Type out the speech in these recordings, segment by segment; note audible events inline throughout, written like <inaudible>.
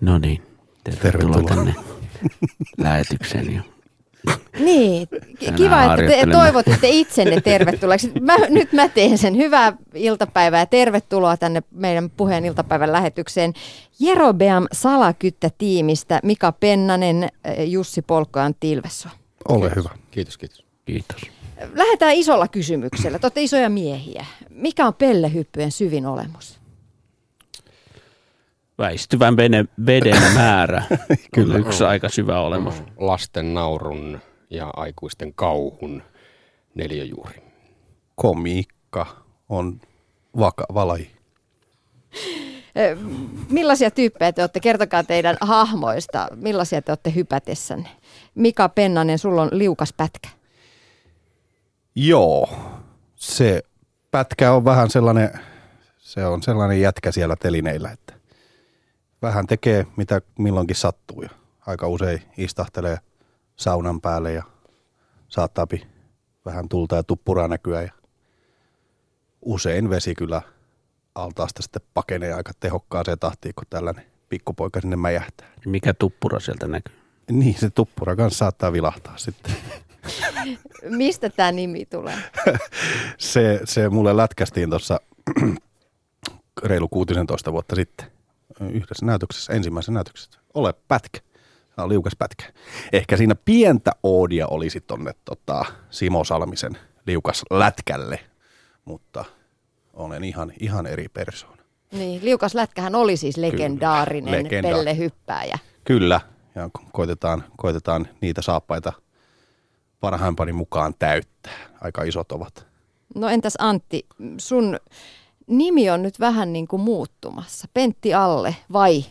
No niin, tervetuloa, Tervetuloa. tänne lähetykseen. Ja Niin, kiva, että te toivotitte itsenne tervetulleeksi. Mä, nyt mä teen sen. Hyvää iltapäivää ja tervetuloa tänne meidän puheen iltapäivän lähetykseen. Jerobeam Salakyttä-tiimistä Mika Pennanen, eh, Jussi Polkko ja Antti Ilvesso. Ole hyvä. Kiitos, kiitos. kiitos. Lähdetään isolla kysymyksellä. Te olette isoja miehiä. Mikä on pellehyppyjen syvin olemus? Väistyvän vene, veden <laughs> määrä Kyllä. on yksi aika syvä olemus. Lasten naurun ja aikuisten kauhun neliöjuuri. Komiikka on vakava laji. Millaisia tyyppejä te olette? Kertokaa teidän hahmoista. Millaisia te olette hypätessänne? Mika Pennanen, sulla on liukas pätkä. Joo, se pätkä on vähän sellainen, se on sellainen jätkä siellä telineillä, että vähän tekee mitä milloinkin sattuu ja aika usein istahtelee saunan päälle ja saattaa vähän tulta ja tuppuraa näkyä ja usein vesi kyllä altaasta sitten pakenee aika tehokkaaseen tahtiin, kun tällainen pikkupoika sinne mäjähtää. Mikä tuppura sieltä näkyy? Niin, se tuppura kanssa saattaa vilahtaa sitten. <laughs> Mistä tämä nimi tulee? <laughs> se, se mulle lätkästiin tuossa <clears throat> reilu 16 vuotta sitten yhdessä näytöksessä, ensimmäisessä näytöksessä. Ole pätkä. Se on liukas pätkä. Ehkä siinä pientä oodia olisi tonne tota, Simo Salmisen liukas lätkälle, mutta olen ihan, ihan eri persoona. Niin, liukas lätkähän oli siis legendaarinen legenda- pellehyppääjä. Kyllä, ja ko- koitetaan, koitetaan niitä saappaita parhaimpani mukaan täyttää. Aika isot ovat. No entäs Antti, sun nimi on nyt vähän niin kuin muuttumassa. Pentti Alle vai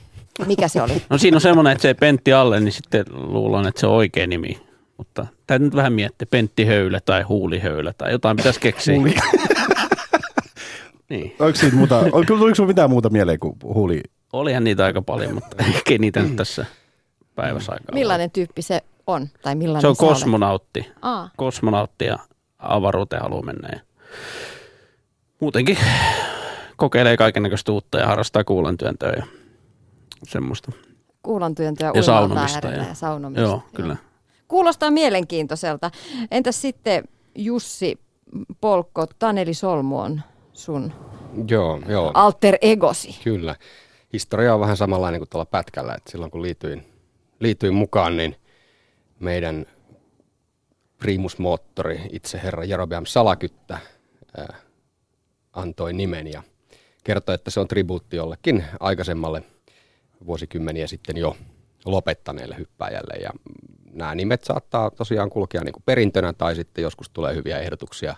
mikä se oli? No siinä on semmoinen, että se Pentti alle, niin sitten luulen, että se on oikea nimi. Mutta täytyy nyt vähän miettiä, Pentti Höylä tai Huulihöylä tai jotain pitäisi keksiä. Huuli. Niin. Onko siitä muuta, on, sinulla mitään muuta mieleen kuin huuli? Olihan niitä aika paljon, mutta <laughs> ehkä ei niitä nyt tässä päivässä aikaa. Millainen tyyppi se on? Tai millainen Se on kosmonautti. Aa, Kosmonautti ja avaruuteen haluaa mennä. Ja muutenkin kokeilee kaikennäköistä uutta ja harrastaa kuulantyöntöä ja semmoista. kuulantyöntöä, Ja saunomista ja- ja saunomista. Joo, kyllä. Kuulostaa mielenkiintoiselta. Entäs sitten Jussi Polkko, Taneli Solmu on sun Joo, joo, alter egosi. kyllä. Historia on vähän samanlainen kuin tuolla pätkällä, että silloin kun liityin, liityin mukaan, niin meidän primusmoottori, itse herra Jerobeam Salakyttä, ää, antoi nimen ja kertoi, että se on tribuutti jollekin aikaisemmalle vuosikymmeniä sitten jo lopettaneelle hyppääjälle. Ja nämä nimet saattaa tosiaan kulkea niin kuin perintönä tai sitten joskus tulee hyviä ehdotuksia.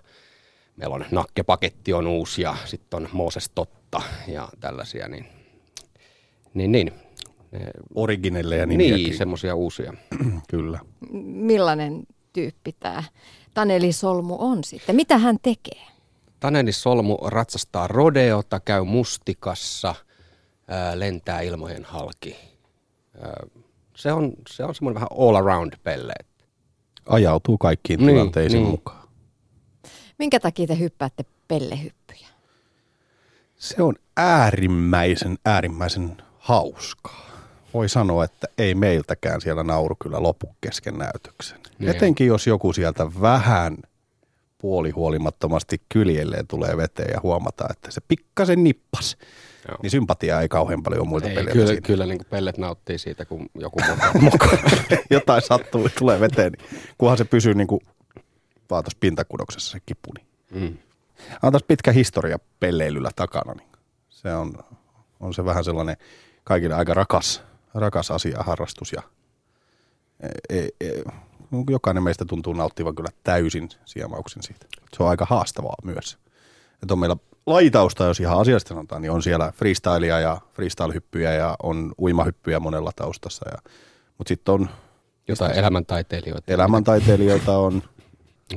Meillä on Nakkepaketti on uusi ja sitten on Mooses Totta ja tällaisia, niin, niin, niin. Ne- Originelleja niin nimiäkin. semmoisia uusia. <clears throat> Kyllä. Millainen tyyppi tämä Taneli Solmu on sitten? Mitä hän tekee? Taneli Solmu ratsastaa rodeota, käy mustikassa, ää, lentää ilmojen halki. Se on, se on semmoinen vähän all around pelle. Ajautuu kaikkiin Niin, tilanteisiin niin. mukaan. Minkä takia te hyppäätte pellehyppyjä? Se on äärimmäisen, äärimmäisen hauskaa. Voi sanoa, että ei meiltäkään siellä nauru kyllä lopu kesken näytöksen. Niin. Etenkin jos joku sieltä vähän puolihuolimattomasti kyljelleen tulee veteen ja huomata, että se pikkasen nippas. Joo. Niin sympatiaa ei kauhean paljon ole muilta Ei, peleiltä kyllä, kyllä niin pellet nauttii siitä, kun joku <laughs> mukaan. Jotain sattuu, tulee veteen, niin kunhan se pysyy niin kuin vaan tuossa pintakudoksessa se kipu. Niin. mm. on taas pitkä historia pelleilyllä takana. Niin se on, on se vähän sellainen kaikille aika rakas, rakas asia, harrastus ja e, e, e, jokainen meistä tuntuu nauttivan kyllä täysin siemauksen siitä. Se on aika haastavaa myös. Että on meillä lajitausta, jos ihan asiallisesti sanotaan, niin on siellä freestylia ja freestyle-hyppyjä ja on uimahyppyjä monella taustassa. Ja, mutta sitten on Jotain elämäntaiteilijoita. elämäntaiteilijoita, on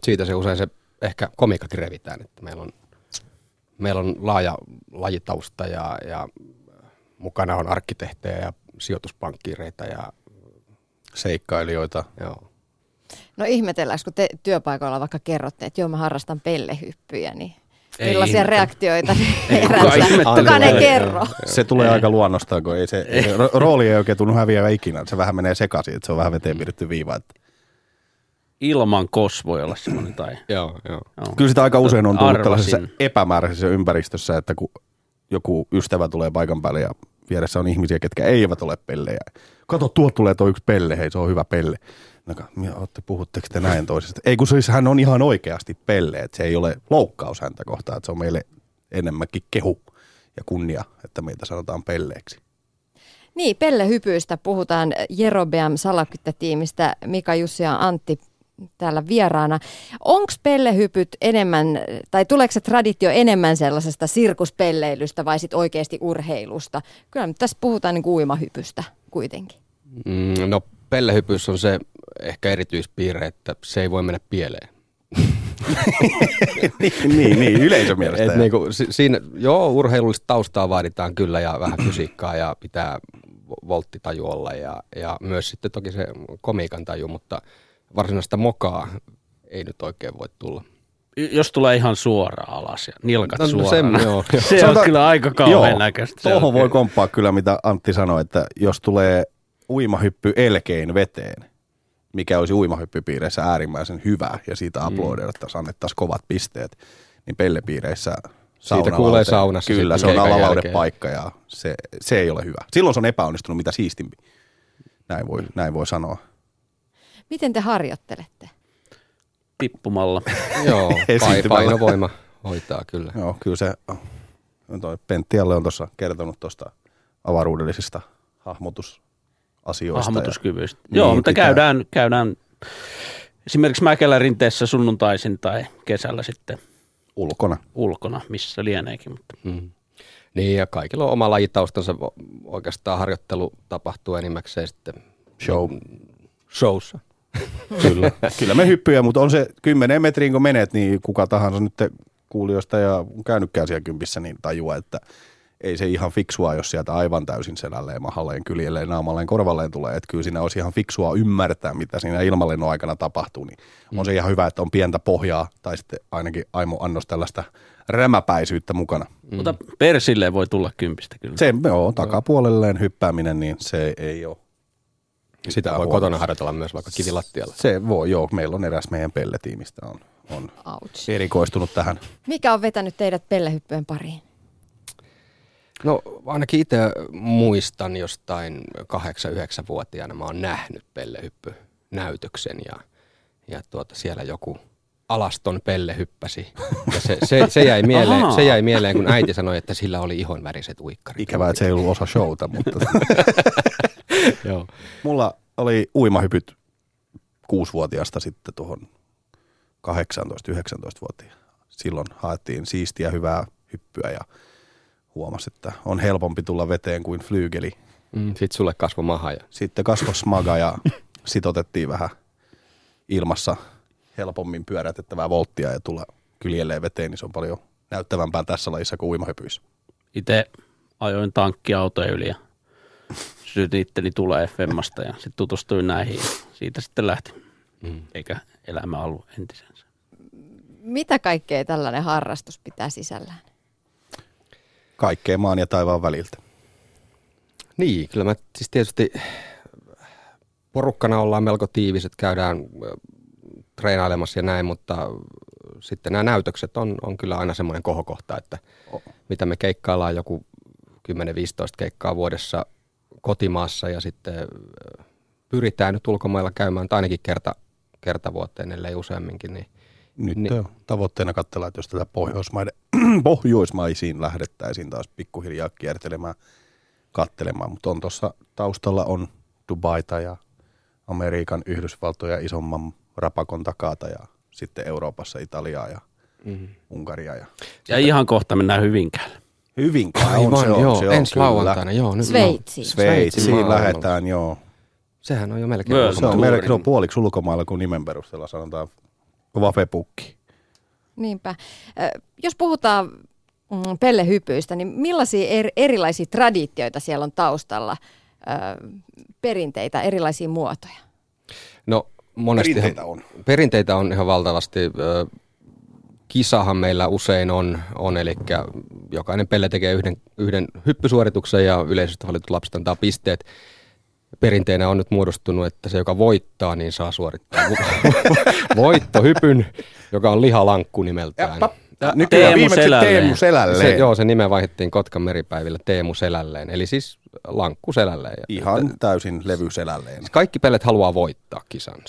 Siitä se usein se ehkä komikakin revitään, että meillä on, meillä on laaja lajitausta ja, ja mukana on arkkitehtejä ja sijoituspankkiireita ja seikkailijoita. joo. No ihmetelläänkö, kun te työpaikoilla vaikka kerrotte, että joo mä harrastan pellehyppyjä, niin Ei millaisia ihmetellä. reaktioita Ei kukaan ei kerro. Se tulee aika luonnostaan, kun ei se, ei. se rooli ei oikein tunnu häviävä ikinä. Se vähän menee sekaisin, että se on vähän veteen piirretty viiva. Että. Ilman kos voi olla semmoinen tai... <clears throat> Joo, joo. Joo. Kyllä sitä aika usein on tullut Arvasin. tällaisessa epämääräisessä ympäristössä, että kun joku ystävä tulee paikan päälle ja vieressä on ihmisiä, ketkä eivät ole pellejä. Kato, tuo tulee tuo yksi pelle, hei se on hyvä pelle. No, minä ootte, puhutteko te näin toisesta? Ei kun siis hän on ihan oikeasti pelle, että se ei ole loukkaus häntä kohtaan, että se on meille enemmänkin kehu ja kunnia, että meitä sanotaan pelleeksi. Niin, pellehypyistä puhutaan Jerobeam salakyttätiimistä Mika, Jussi ja Antti täällä vieraana. Onko pellehypyt enemmän, tai tuleeko se traditio enemmän sellaisesta sirkuspelleilystä vai sit oikeasti urheilusta? Kyllä nyt tässä puhutaan niin kuin uimahypystä kuitenkin. Mm, no pellehypys on se ehkä erityispiirre, että se ei voi mennä pieleen. <laughs> niin, niin, niin, yleisön mielestä. Et joo. niinku, si- siinä, joo, urheilullista taustaa vaaditaan kyllä ja vähän <clears throat> fysiikkaa ja pitää vo- volttitaju olla ja, ja myös sitten toki se komiikan taju, mutta varsinaista mokaa ei nyt oikein voi tulla. Jos tulee ihan suoraan alas ja nilkat No, no suorana. sen, joo. <laughs> se on kyllä aika kauhean näköistä. Tuohon on voi komppaa kyllä, mitä Antti sanoi, että jos tulee uimahyppy elkein veteen, mikä olisi uimahyppypiireissä äärimmäisen hyvä, ja siitä aplodeerattaisiin, annettaisiin kovat pisteet, niin pellepiireissä saunalaude- kuulee saunassa Kyllä, se on alalaudepaikka ja se, se ei ole hyvä. Silloin se on epäonnistunut mitä siistimpi. Näin voi, näin voi sanoa. Miten te harjoittelette? Tippumalla. <laughs> joo, painovoima hoitaa kyllä. Joo, kyllä se, toi Pentti Jalle on tuossa kertonut tuosta avaruudellisista hahmotusasioista. hahmotuskyvyistä. Niin, Joo, mutta pitää- käydään, käydään esimerkiksi Mäkelän rinteessä sunnuntaisin tai kesällä sitten Ulkona. ulkona, missä lieneekin. Mutta Mm. Niin ja kaikilla on oma lajitaustansa. Oikeastaan harjoittelu tapahtuu enimmäkseen sitten Show. showssa. Kyllä. <laughs> Kyllä me hyppyjä, mutta on se 10 metriin kun menet, niin kuka tahansa nyt kuulijoista ja on käynytkään siellä kympissä, niin tajua, että ei se ihan fiksua, jos sieltä aivan täysin selälleen, mahalleen, kyljelleen, naamalleen, korvalleen tulee. Että kyllä siinä olisi ihan fiksua ymmärtää, mitä siinä ilmalennon aikana tapahtuu. Niin on se ihan hyvä, että on pientä pohjaa tai sitten ainakin aimo annos tällaista rämäpäisyyttä mukana. mm. mutta persille voi tulla kympistä kyllä. Se joo, takapuolelleen hyppääminen, niin se ei ole. Sitä voi huonoa. kotona harjoitella myös vaikka kivilattialla. Se voi, joo. Meillä on eräs meidän pelletiimistä on, on Ouch. erikoistunut tähän. Mikä on vetänyt teidät pellehyppyjen pariin? No ainakin itse muistan jostain 8-9-vuotiaana mä oon nähnyt pellehyppynäytöksen ja, ja tuota, siellä joku alaston pelle hyppäsi. Ja se, se, se, jäi <laughs> mieleen, se jäi mieleen, kun äiti sanoi, että sillä oli ihonväriset uikkarit. Ikävää, että se ei ollut osa showta, mutta <laughs> Joo. mulla oli uimahypyt kuusivuotiaasta sitten tuohon 18-19-vuotiaan. Silloin haettiin siistiä hyvää hyppyä ja huomasi, että on helpompi tulla veteen kuin flyygeli. Mm, Sitten sulle kasvo maha ja Sitten kasvoi smaga ja <laughs> sit otettiin vähän ilmassa helpommin pyörätettävää volttia ja tulla kyljelleen veteen, niin se on paljon näyttävämpää tässä lajissa kuin uimahypyissä. Itse ajoin tankkiautoja yli ja sytytin itteni tulee Femmasta ja sitten tutustuin näihin ja siitä sitten lähti. mm. Eikä elämä ollut entisensä. Mitä kaikkea tällainen harrastus pitää sisällään? Kaikkea maan ja taivaan väliltä. Niin, kyllä mä siis tietysti porukkana ollaan melko tiiviset, käydään treenailemassa ja näin, mutta sitten nämä näytökset on, on kyllä aina semmoinen kohokohta, että mitä me keikkaillaan joku 10-15 keikkaa vuodessa kotimaassa ja sitten pyritään nyt ulkomailla käymään tai ainakin kerta, kerta vuoteen, ellei useamminkin, niin Nyt Niin. tavoitteena katsella, että jos tätä Pohjoismaiden, <clears throat> Pohjoismaisiin lähdettäisiin taas pikkuhiljaa kiertelemään, kattelemaan. Mutta on tuossa taustalla on Dubaita ja Amerikan, Yhdysvaltoja isomman rapakon takata ja sitten Euroopassa Italiaa ja mm. Unkaria. Ja Ja ihan kohta mennään Hyvinkäälle. Hyvinkään on Aivan, se on, joo, se on ensi lauantaina, joo. Nyt, Sveitsiin. Sveitsiin maailmalla. lähdetään, joo. Sehän on jo melkein Myös. Se on, melkein, se on puoliksi ulkomailla kuin nimen perusteella sanotaan vafepukki. Niinpä. Jos puhutaan mm, pellehypyistä, niin millaisia er, erilaisia traditioita siellä on taustalla? Perinteitä, erilaisia muotoja. No monesti Perinteitä on. Perinteitä on ihan valtavasti. Kisahan meillä usein on, on eli jokainen pelle tekee yhden, yhden hyppysuorituksen ja yleisesti valitut lapset antaa pisteet. Perinteenä on nyt muodostunut, että se, joka voittaa, niin saa suorittaa <laughs> voittohypyn, joka on lihalankku nimeltään. Ja, Nykyään Teemu viimeksi Selälleen. Teemu Selälleen. Se, joo, se nime vaihdettiin Kotkan meripäivillä Teemu Selälleen, eli siis lankku selälleen. Ihan että, täysin levy selälleen. Siis kaikki pelet haluaa voittaa kisan.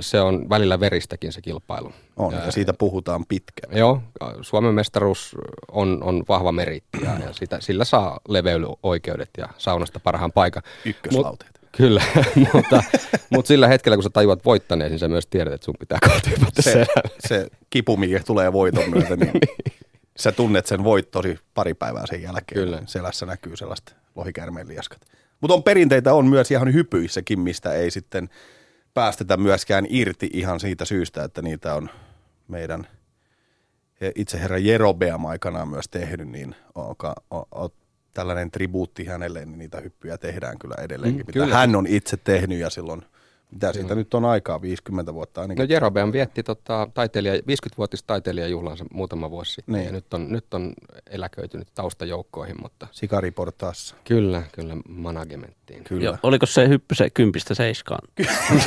Se on välillä veristäkin se kilpailu. On, ja, ja siitä puhutaan pitkään. Joo, Suomen mestaruus on, on vahva meritti ja, ja sitä, sillä saa leveilyoikeudet ja saunasta parhaan paikan. Ykköslauteet. Kyllä, <laughs> mutta, mutta sillä hetkellä, kun sä tajuat voittaneen, niin sä myös tiedät, että sun pitää kotihypätä se, se kipu, mikä tulee voiton myötä, niin, <laughs> niin sä tunnet sen voittosi pari päivää sen jälkeen. Kyllä. Selässä näkyy sellaista lohikärmeen liaskat. Mutta on perinteitä on myös ihan hypyissäkin, mistä ei sitten päästetä myöskään irti ihan siitä syystä, että niitä on meidän itse herra Jerobeam aikanaan myös tehnyt, niin on, on, on tällainen tribuutti hänelle, niin niitä hyppyjä tehdään kyllä edelleenkin, mm, mitä kyllä. hän on itse tehnyt ja silloin – mitä siitä nyt on aikaa, 50 vuotta ainakin? No Jerobeam vietti tota, taiteilija, 50-vuotis taiteilijajuhlansa muutama vuosi sitten niin. ja nyt on, nyt on eläköitynyt taustajoukkoihin, mutta... Sikariportaassa. Kyllä, kyllä, managementtiin. Kyllä. Joo, oliko se hyppy se kympistä seiskaan?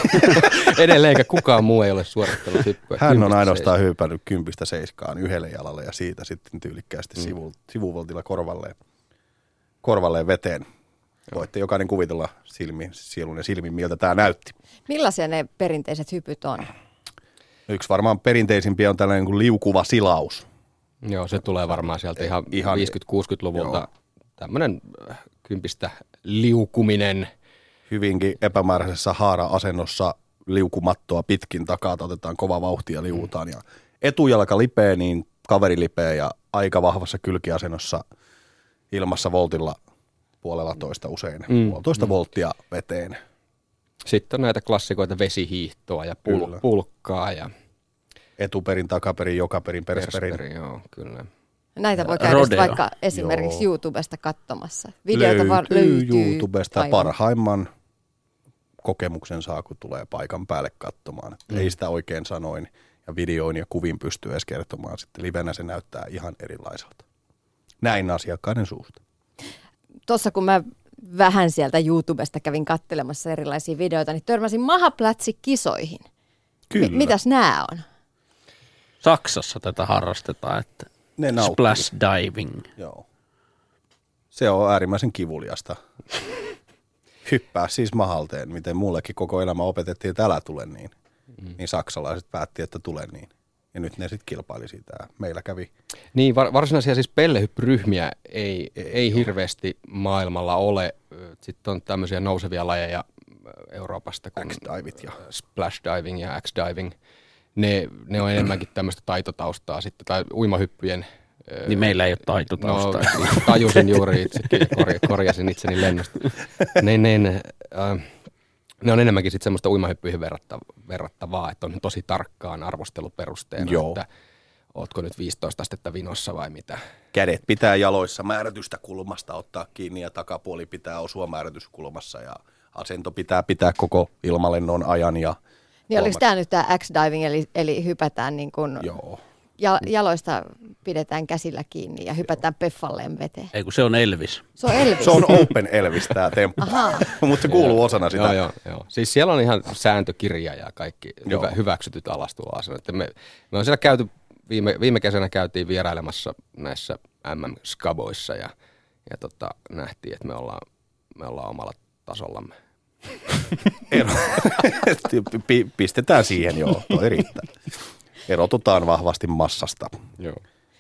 <laughs> Edelleenkä kukaan muu ei ole suorittanut hyppyä. Hän on ainoastaan hypännyt kympistä seiskaan yhdelle jalalle ja siitä sitten tyylikkäästi mm. sivu, sivuvoltilla korvalleen, korvalleen veteen. Voitte jokainen kuvitella silmi, sielun ja silmin, miltä tämä näytti. Millaisia ne perinteiset hypyt on? Yksi varmaan perinteisimpiä on tällainen kuin liukuva silaus. Joo, se tulee varmaan sieltä ihan, ihan 50-60-luvulta. Tämmöinen äh, kympistä liukuminen. Hyvinkin epämääräisessä haara-asennossa liukumattoa pitkin takaa otetaan kova vauhtia ja liuutaan. Ja etujalka lipeä, niin kaveri lipeä ja aika vahvassa kylkiasennossa ilmassa voltilla puolella toista usein, mm. puolitoista mm. volttia veteen. Sitten on näitä klassikoita vesihiihtoa ja pul- pulkkaa ja etuperin, takaperin, jokaperin, persperin. Persperin, joo, kyllä. Näitä voi käydä Rodeo. vaikka esimerkiksi joo. YouTubesta katsomassa. Videota löytyy, vaan löytyy YouTubesta aivan. parhaimman kokemuksen saa, kun tulee paikan päälle katsomaan. Mm. Ei sitä oikein sanoin ja videoin ja kuvin pysty edes kertomaan. Sitten livenä se näyttää ihan erilaiselta. Näin asiakkaiden suusta. Tuossa kun mä vähän sieltä YouTubesta kävin kattelemassa erilaisia videoita, niin törmäsin mahaplätsi-kisoihin. Kyllä. M- mitäs nämä on? Saksassa tätä harrastetaan, että ne splash diving. Joo. Se on äärimmäisen kivuliasta. <laughs> Hyppää siis mahalteen, miten mullekin koko elämä opetettiin, että älä tule niin. Mm. Niin saksalaiset päätti, että tule niin ja nyt ne sitten kilpaili siitä. Meillä kävi. Niin, varsinaisia siis pellehyppyryhmiä ei, ei hirveästi maailmalla ole. Sitten on tämmöisiä nousevia lajeja Euroopasta kuin X-divit ja splash diving ja X-diving. Ne, ne on enemmänkin tämmöistä taitotaustaa sitten, tai uimahyppyjen niin meillä ei ole taitotaustaa. No, tajusin juuri itsekin ja korjasin itseni lennosta. Ne, ne, ne, äh, ne on enemmänkin sitten semmoista uimahyppyihin verrattavaa, että on tosi tarkkaan arvosteluperusteena, Joo. että ootko nyt 15 astetta vinossa vai mitä. Kädet pitää jaloissa määrätystä kulmasta ottaa kiinni ja takapuoli pitää osua määrätyskulmassa ja asento pitää pitää koko ilmalennon ajan. Ja niin oliko tämä nyt tämä X-diving, eli, eli hypätään niin kuin Joo jaloista pidetään käsillä kiinni ja hypätään peffalleen veteen. Ei kun se on Elvis. Se on Elvis. se on Open Elvis tämä temppu, <laughs> mutta se kuuluu osana sitä. Joo, joo, joo. Siis siellä on ihan sääntökirja ja kaikki hyvä, hyväksytyt alastuloasennot. Me, me on siellä käyty, viime, viime kesänä käytiin vierailemassa näissä MM-skaboissa ja, ja tota, nähtiin, että me ollaan, me ollaan omalla tasollamme. <laughs> <laughs> Pistetään siihen, joo, toi riittää erotutaan vahvasti massasta Joo.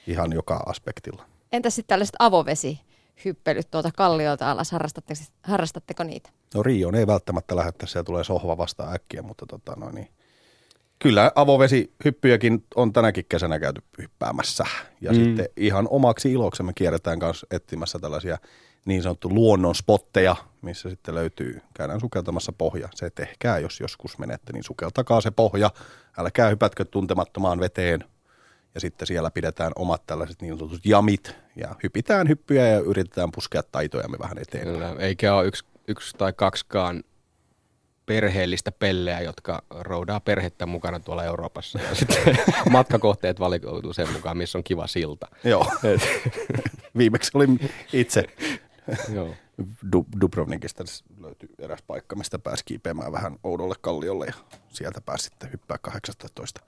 ihan joka aspektilla. Entä sitten tällaiset avovesihyppelyt tuolta kalliolta alas, harrastatteko, harrastatteko niitä? No Rioon ei välttämättä lähettää, siellä tulee sohva vasta äkkiä, mutta tota, no niin. kyllä avovesihyppyjäkin on tänäkin kesänä käyty hyppäämässä. Ja mm. sitten ihan omaksi iloksemme kierretään kanssa etsimässä tällaisia niin sanottu luonnon spotteja, missä sitten löytyy, käydään sukeltamassa pohja. Se tehkää, jos joskus menette, niin sukeltakaa se pohja. Älkää hypätkö tuntemattomaan veteen. Ja sitten siellä pidetään omat tällaiset niin sanotut jamit ja hypitään hyppyjä ja yritetään puskea taitojamme vähän eteenpäin. Kyllä, eikä ole yksi, yksi tai kaksikaan perheellistä pelleä, jotka roudaa perhettä mukana tuolla Euroopassa. Ja sitten <laughs> matkakohteet valikoituu sen mukaan, missä on kiva silta. Joo. Viimeksi olin itse <laughs> Joo. Dubrovnikista löytyi eräs paikka, mistä pääsi kiipeämään vähän oudolle kalliolle ja sieltä pääsi sitten hyppää 18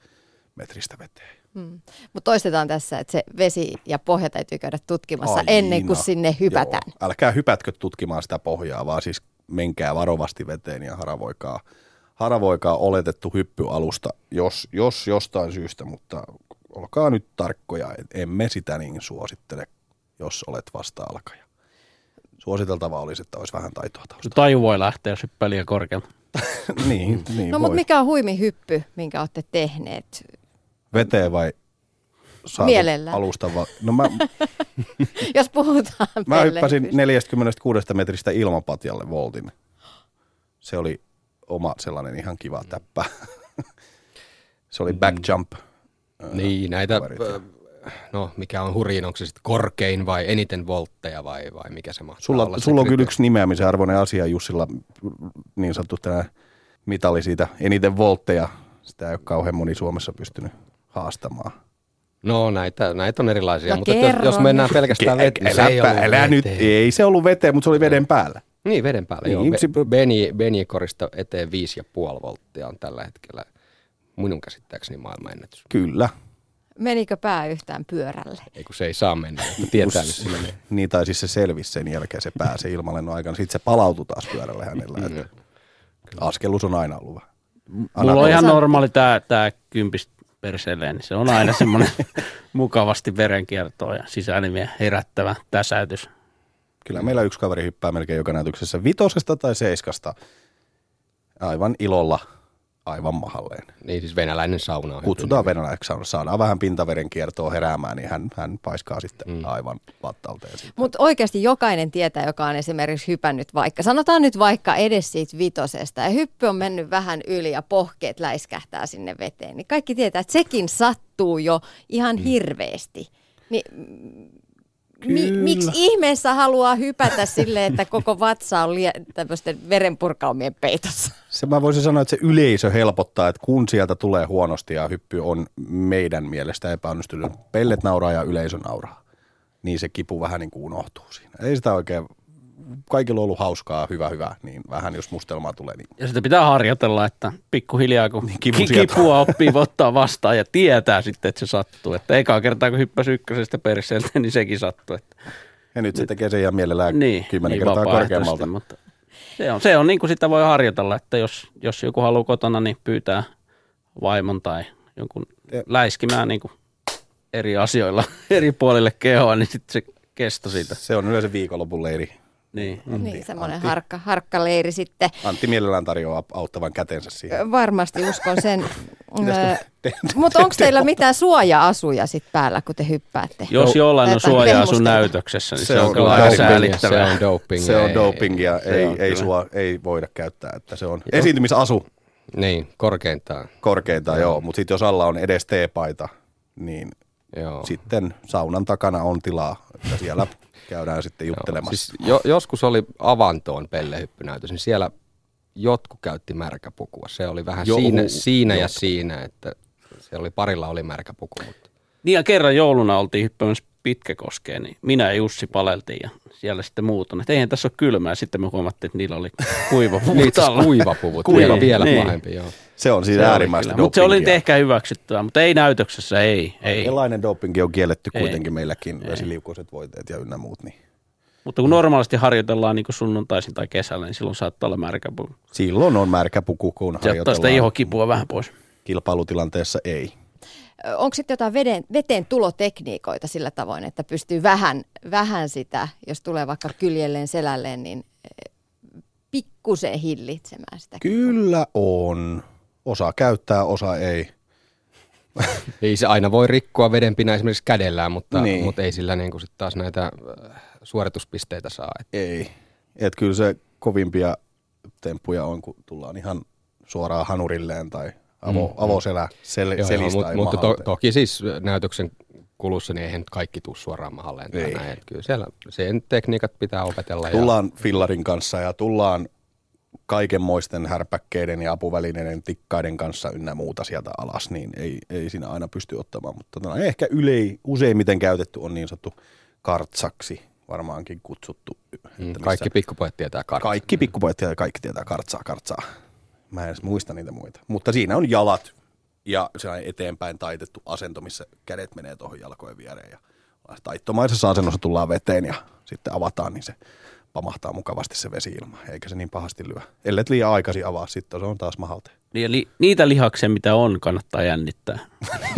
metristä veteen. Mm. Mutta toistetaan tässä, että se vesi ja pohja täytyy käydä tutkimassa Aina. ennen kuin sinne hypätään. Joo. Älkää hypätkö tutkimaan sitä pohjaa, vaan siis menkää varovasti veteen ja haravoikaa, haravoikaa oletettu hyppyalusta, jos, jos jostain syystä, mutta olkaa nyt tarkkoja, et emme sitä niin suosittele, jos olet vasta-alkaja. Suositeltavaa olisi, että olisi vähän taitoa taustalla. Taju voi lähteä, jos hyppää liian korkealle. <laughs> niin, niin No voi. mutta mikä on huimi hyppy, minkä olette tehneet? Veteen vai Mielellään. alusta? Va- no mä, <laughs> Jos puhutaan mä hyppäsin hypystä. 46 metristä ilmapatjalle voltin. Se oli oma sellainen ihan kiva täppä. <laughs> Se oli back jump. Niin, näitä, kaverit. No mikä on hurjin, onko se sitten korkein vai eniten voltteja vai, vai mikä se mahtaa Sulla, olla se sulla on kyllä yksi nimeämisen arvoinen asia Jussilla, niin sanottu tämä mitali siitä eniten voltteja. Sitä ei ole kauhean moni Suomessa pystynyt haastamaan. No näitä, näitä on erilaisia, No mutta jos, jos mennään pelkästään veteen, niin se ei ollut älä nyt, ei se ollut veteen, mutta se oli veden päällä. Niin, veden päällä, Niin, joo. yksi- Be- Beni, Beni-korista eteen 5,5 volttia on tällä hetkellä minun käsittääkseni maailmanennätys. Kyllä. Menikö pää yhtään pyörälle? Ei kun se ei saa mennä, mutta tietää missä se menee. Niin, tai siis se selvisi sen jälkeen, se pääsi ilmalennon aikana. Sitten se palautui taas pyörälle hänellä. Mm. Että Askellus on aina ollut vähän. Mulla on ihan normaali tämä tää kympis perseleen, niin se on aina semmoinen <laughs> mukavasti verenkiertoa ja sisäelimiä herättävä täsäytys. Kyllä meillä yksi kaveri hyppää melkein joka näytöksessä vitosesta tai seiskasta aivan ilolla aivan mahalleen. Niin siis venäläinen sauna on. Kutsutaan venäläiseksi sauna, saadaan vähän pintaveren kiertoa heräämään, niin hän, hän paiskaa sitten mm. aivan vattalteen. siitä. Mutta oikeasti jokainen tietää, joka on esimerkiksi hypännyt vaikka, sanotaan nyt vaikka edes siitä vitosesta ja hyppy on mennyt vähän yli ja pohkeet läiskähtää sinne veteen, niin kaikki tietää, että sekin sattuu jo ihan Mm. hirveästi. Niin, mi, miksi ihmeessä haluaa hypätä silleen, että koko vatsa on lie, tämmöisten verenpurkaumien peitossa? Se mä voisin sanoa, että se yleisö helpottaa, että kun sieltä tulee huonosti ja hyppy on meidän mielestä epäonnistunut, pellet nauraa ja yleisö nauraa, niin se kipu vähän niin kuin unohtuu siinä. Ei sitä oikein, kaikilla on ollut hauskaa, hyvä, hyvä, niin vähän jos mustelmaa tulee, niin Ja sitä pitää harjoitella, että pikkuhiljaa kun Niin, kipu kipua oppii ottaa vastaan ja tietää sitten, että se sattuu. Että ekaa kertaa kun hyppäsi ykkösestä perseeltä, niin sekin sattuu. Että, ja nyt se tekee sen ihan mielellään niin, kymmenen niin kertaa korkeammalta. Mutta se on, se on niin kuin sitä voi harjoitella, että jos, jos joku haluaa kotona, niin pyytää vaimon tai jonkun Ja- läiskimään niin kuin eri asioilla <laughs> eri puolille kehoa, niin sitten se kesto siitä. Se on yleensä viikonlopun leiri. Niin. niin, semmoinen Antti. harkka, harkkaleiri sitten. Antti mielellään tarjoaa auttavan kätensä siihen. Varmasti uskon sen. <laughs> Mutta onko teillä mitään suoja-asuja sit päällä, kun te hyppäätte? Jos jollain on Jotain suojaa sun pehmusteita. näytöksessä, niin se, Se on on kyllä aika dopingia, säälittävää. Se on doping. Se on ei- dopingia, se ei, on ei, kyllä. sua, ei voida käyttää. Että se on esiintymisasu Niin, korkeintaan. korkeintaan, joo. Mutta sitten jos alla on edes teepaita, niin Joo. sitten saunan takana on tilaa, että siellä <laughs> käydään sitten juttelemassa. Siis jo, joskus oli avantoon pellehyppynäytös, niin siellä jotkut käytti märkäpukua. Se oli vähän Joo, siinä, siinä ja siinä, että se oli parilla oli märkäpuku. Mutta. Niin ja kerran jouluna oltiin hyppäämässä Pitkäkoskeen, niin minä ja Jussi paleltiin ja siellä sitten muut on, että eihän tässä ole kylmää. Sitten me huomattiin, että niillä oli <laughs> kuiva Niin itse asiassa kuivapuvut, Kuiva, vielä niin. pahempi. Joo. se on siis äärimmäistä Mutta se oli ehkä hyväksyttävää, mutta ei näytöksessä, ei. ei. Erilainen dopingi on kielletty Ei. kuitenkin meilläkin, vesiliukoiset voiteet ja ynnä muut. Niin Mutta kun normaalisti harjoitellaan niin kuin sunnuntaisin tai kesällä, niin silloin saattaa olla märkä puu. silloin on märkä puku, kun Se ottaa sitä harjoitellaan. ihokipua vähän pois. Kilpailutilanteessa ei. Onko sitten jotain veden, veteen tulotekniikoita sillä tavoin, että pystyy vähän, vähän sitä, jos tulee vaikka kyljelleen selälleen, niin eh, pikkusen hillitsemään sitä? Kyllä on. Osa käyttää, osa ei. <laughs> Ei se aina voi rikkoa vedenpinä esimerkiksi kädellään, mutta, Niin. mutta ei sillä niin kuin sit taas näitä äh, suorituspisteitä saa. Et Ei. Et kyllä se kovimpia temppuja on, kun tullaan ihan suoraan hanurilleen tai avo, mm, avoselä sel, Joo, joo, selistä mut, tai mutta to, toki siis näytöksen kulussa niin eihän nyt kaikki tuu suoraan mahalleen. tai Ei. Näin. Et Kyllä siellä sen tekniikat pitää opetella. Ja, Tullaan fillarin kanssa ja tullaan kaikenmoisten härpäkkeiden ja apuvälineiden tikkaiden kanssa ynnä muuta sieltä alas, niin ei, ei siinä aina pysty ottamaan. Mutta tota, ehkä ylei, useimmiten käytetty on niin sanottu kartsaksi, varmaankin kutsuttu. Mm, kaikki pikkupojat tietää kartsaa. kaikki pikkupojat ja kaikki tietää kartsaa, kartsaa. Mä en edes muista niitä muita. Mutta siinä on jalat ja sellainen eteenpäin taitettu asento, missä kädet menee tuohon jalkojen viereen. Ja taittomaisessa asennossa tullaan veteen ja sitten avataan, niin se pamahtaa mukavasti se vesi-ilma, eikä se niin pahasti lyö. Ellet liian aikaisin avaa, sitten se on taas mahalte. Niin, Eli niitä lihaksia, mitä on, kannattaa jännittää.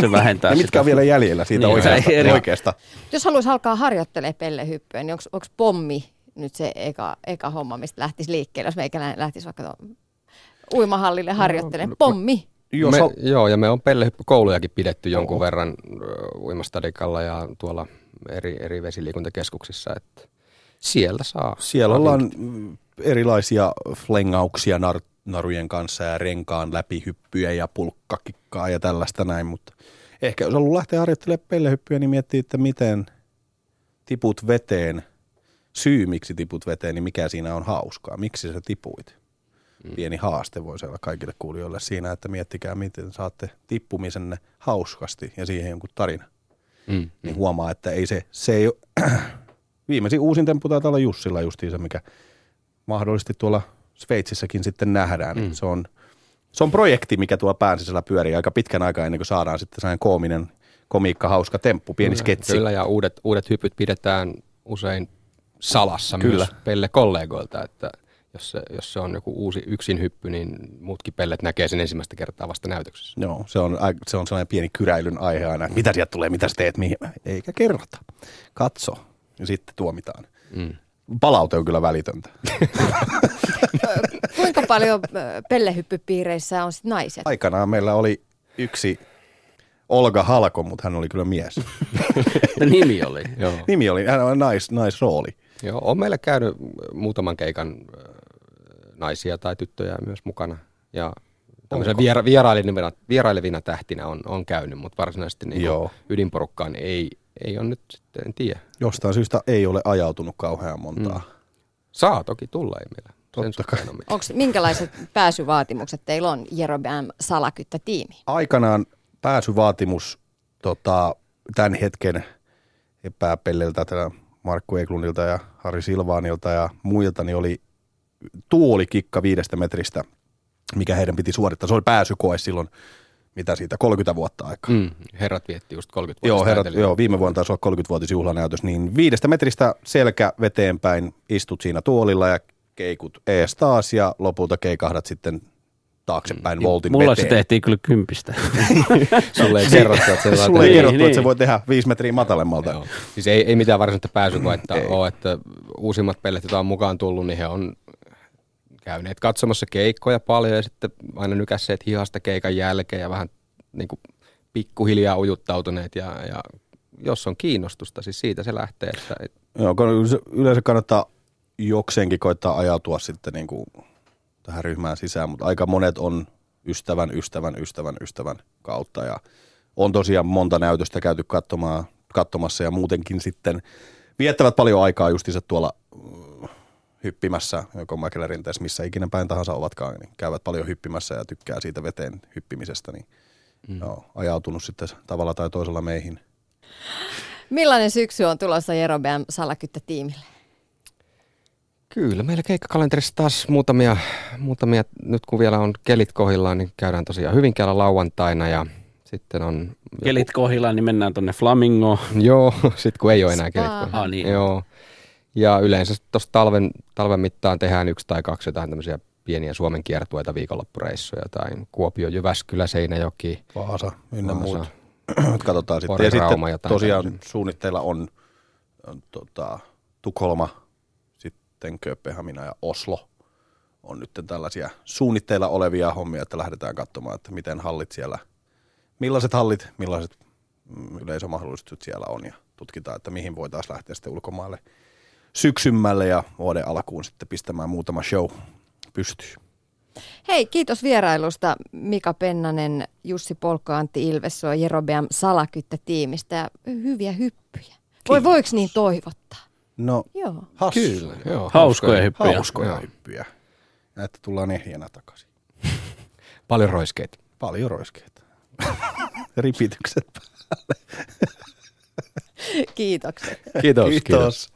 Se vähentää <laughs> Ja sitä. mitkä on vielä jäljellä siitä Niin, oikeasta, <laughs> eri- oikeasta. Jos haluaisi alkaa harjoittelemaan pellehyppyä, niin onko pommi nyt se eka, eka homma, mistä lähtisi liikkeelle, jos meikäläinen lähtisi vaikka tuon uimahallille harjoittelemaan? Pommi. Jos me, on- Joo, ja me on pellehyppykoulujakin pidetty jonkun verran ö, uimastadikalla ja tuolla eri, eri vesiliikuntakeskuksissa, että sieltä saa. Siellä ollaan mm, erilaisia flengauksia nar- narujen kanssa ja renkaan läpihyppyjä ja pulkkakikkaa ja tällaista näin, mutta ehkä jos haluaa lähteä harjoittelemaan pellehyppyä, niin miettii, että miten tiput veteen, syy miksi tiput veteen, niin mikä siinä on hauskaa, miksi sä tipuit. Pieni haaste voisi olla kaikille kuulijoille siinä, että miettikää, miten saatte tippumisenne hauskasti ja siihen jonkun tarina Mm. niin huomaa, että ei se, se ei ole, <clears throat> viimeisin uusin temppu taitaa olla Jussilla justiinsa, mikä mahdollisesti tuolla Sveitsissäkin sitten nähdään. Mm. Se, on, se on projekti, mikä tuolla pään sisällä pyörii aika pitkän aikaa ennen kuin saadaan sitten sellainen koominen, komiikka, hauska temppu, pieni sketsi. Kyllä, ja uudet, uudet hypyt pidetään usein salassa Kyllä. myös pelle-kollegoilta, että jos se, jos se on joku uusi yksin hyppy, niin muutkin pellet näkee sen ensimmäistä kertaa vasta näytöksessä. Joo, se on, se on sellainen pieni kyräilyn aihe aina, että mitä sieltä tulee, mitä sä teet, mihin. Eikä kerrota. Katso ja sitten tuomitaan. Mm. Palaute on kyllä välitöntä. <laughs> Kuinka paljon pellehyppypiireissä on sit naisia? Aikanaan meillä oli yksi Olga Halko, mutta hän oli kyllä mies. <laughs> Nimi oli. <laughs> Joo. Nimi oli, hän oli nais, naisrooli. Joo, on meillä käynyt muutaman keikan naisia tai tyttöjä myös mukana. Ja tämmöisenä viera, vierailevina, vierailevina tähtinä on, on käynyt, mutta varsinaisesti niin ydinporukkaan ei, ei ole nyt sitten, en tiedä. Jostain syystä ei ole ajautunut kauhean montaa. Mm. Saa toki tulla, ei meillä sen Totta mitään. Onko minkälaiset pääsyvaatimukset teillä on Jerobam salakyttä tiimi? Aikanaan pääsyvaatimus tota, tämän hetken epäpelleltä, Markku Eklundilta ja Harri Silvaanilta ja muilta, niin oli tuolikikka viidestä metristä, mikä heidän piti suorittaa. Se oli pääsykoe silloin, mitä siitä, 30 vuotta aikaa. Mm, herrat vietti just 30 Joo, vuotta. herrat, joo, viime vuonna taisi olla 30-vuotisjuhlanäytös, niin viidestä metristä selkä veteen päin istut siinä tuolilla ja keikut ees taas ja lopulta keikahdat sitten taaksepäin voltin Mulla veteen. se tehtiin kyllä kympistä. <laughs> Sulle ei kerrottu, että se Sulle ei Niin, kerrottu, niin. että se voi tehdä viisi metriä matalemmalta. Joo. Siis ei, ei mitään varsinaista pääsykoetta Ei. ole, että uusimmat pellet, joita on mukaan tullut, niin he on käyneet katsomassa keikkoja paljon ja sitten aina nykässeet hihasta keikan jälkeen ja vähän niin kuin pikkuhiljaa ujuttautuneet ja, ja jos on kiinnostusta, siis siitä se lähtee, että et, Joo, yleensä kannattaa jokseenkin koittaa ajautua sitten niin kuin tähän ryhmään sisään, mutta aika monet on ystävän, ystävän, ystävän, ystävän kautta ja on tosiaan monta näytöstä käyty katsomaan, katsomassa ja muutenkin sitten viettävät paljon aikaa justiinsa tuolla hyppimässä, joko Mäkelärinteessä, missä ikinä päin tahansa ovatkaan, niin käyvät paljon hyppimässä ja tykkää siitä veteen hyppimisestä, niin mm. joo, ajautunut sitten tavalla tai toisella meihin. Millainen syksy on tulossa Jerobam salakyttä tiimille? Kyllä, meillä keikkakalenterissa taas muutamia, muutamia, nyt kun vielä on kelit kohillaan, niin käydään tosiaan Hyvinkäällä lauantaina ja sitten on... joku- Kelit kohillaan, niin mennään tonne Flamingoon. Joo, <laughs> sitten kun ei ole enää kelit kohillaan. Ah, niin. Joo. Ja yleensä tuossa talven, talven mittaan tehdään yksi tai kaksi jotain tämmöisiä pieniä Suomen kiertueita, viikonloppureissuja, jotain Kuopio, Jyväskylä, Seinäjoki. Vaasa ynnä Vaasa. muut. <clears throat> Katsotaan sitten. Pori, Ja sitten Rauma, jotain tosiaan tämmöisiä. suunnitteilla on, on tota, Tukholma, sitten Kööpenhamina ja Oslo on nyt tällaisia suunnitteilla olevia hommia, että lähdetään katsomaan, että miten hallit siellä, millaiset hallit, millaiset mm, yleisömahdollisuudet siellä on ja tutkitaan, että mihin voitaisiin lähteä sitten ulkomaille syksymmälle ja vuoden alkuun sitten pistämään muutama show pystyyn. Hei, kiitos vierailusta Mika Pennanen, Jussi Polkko, Antti Ilvessuo, Jerobeam salakyttä tiimistä ja hyviä hyppyjä. Voi, voiko niin toivottaa? No, Joo. hassu. Joo, Hauskoja hyppyjä. Hauskoja Joo. hyppyjä. ja että tullaan ehjänä takaisin. <laughs> Paljon roiskeita. Paljon roiskeita. <laughs> Ripitykset. Kiitokset. Kiitos. Kiitos.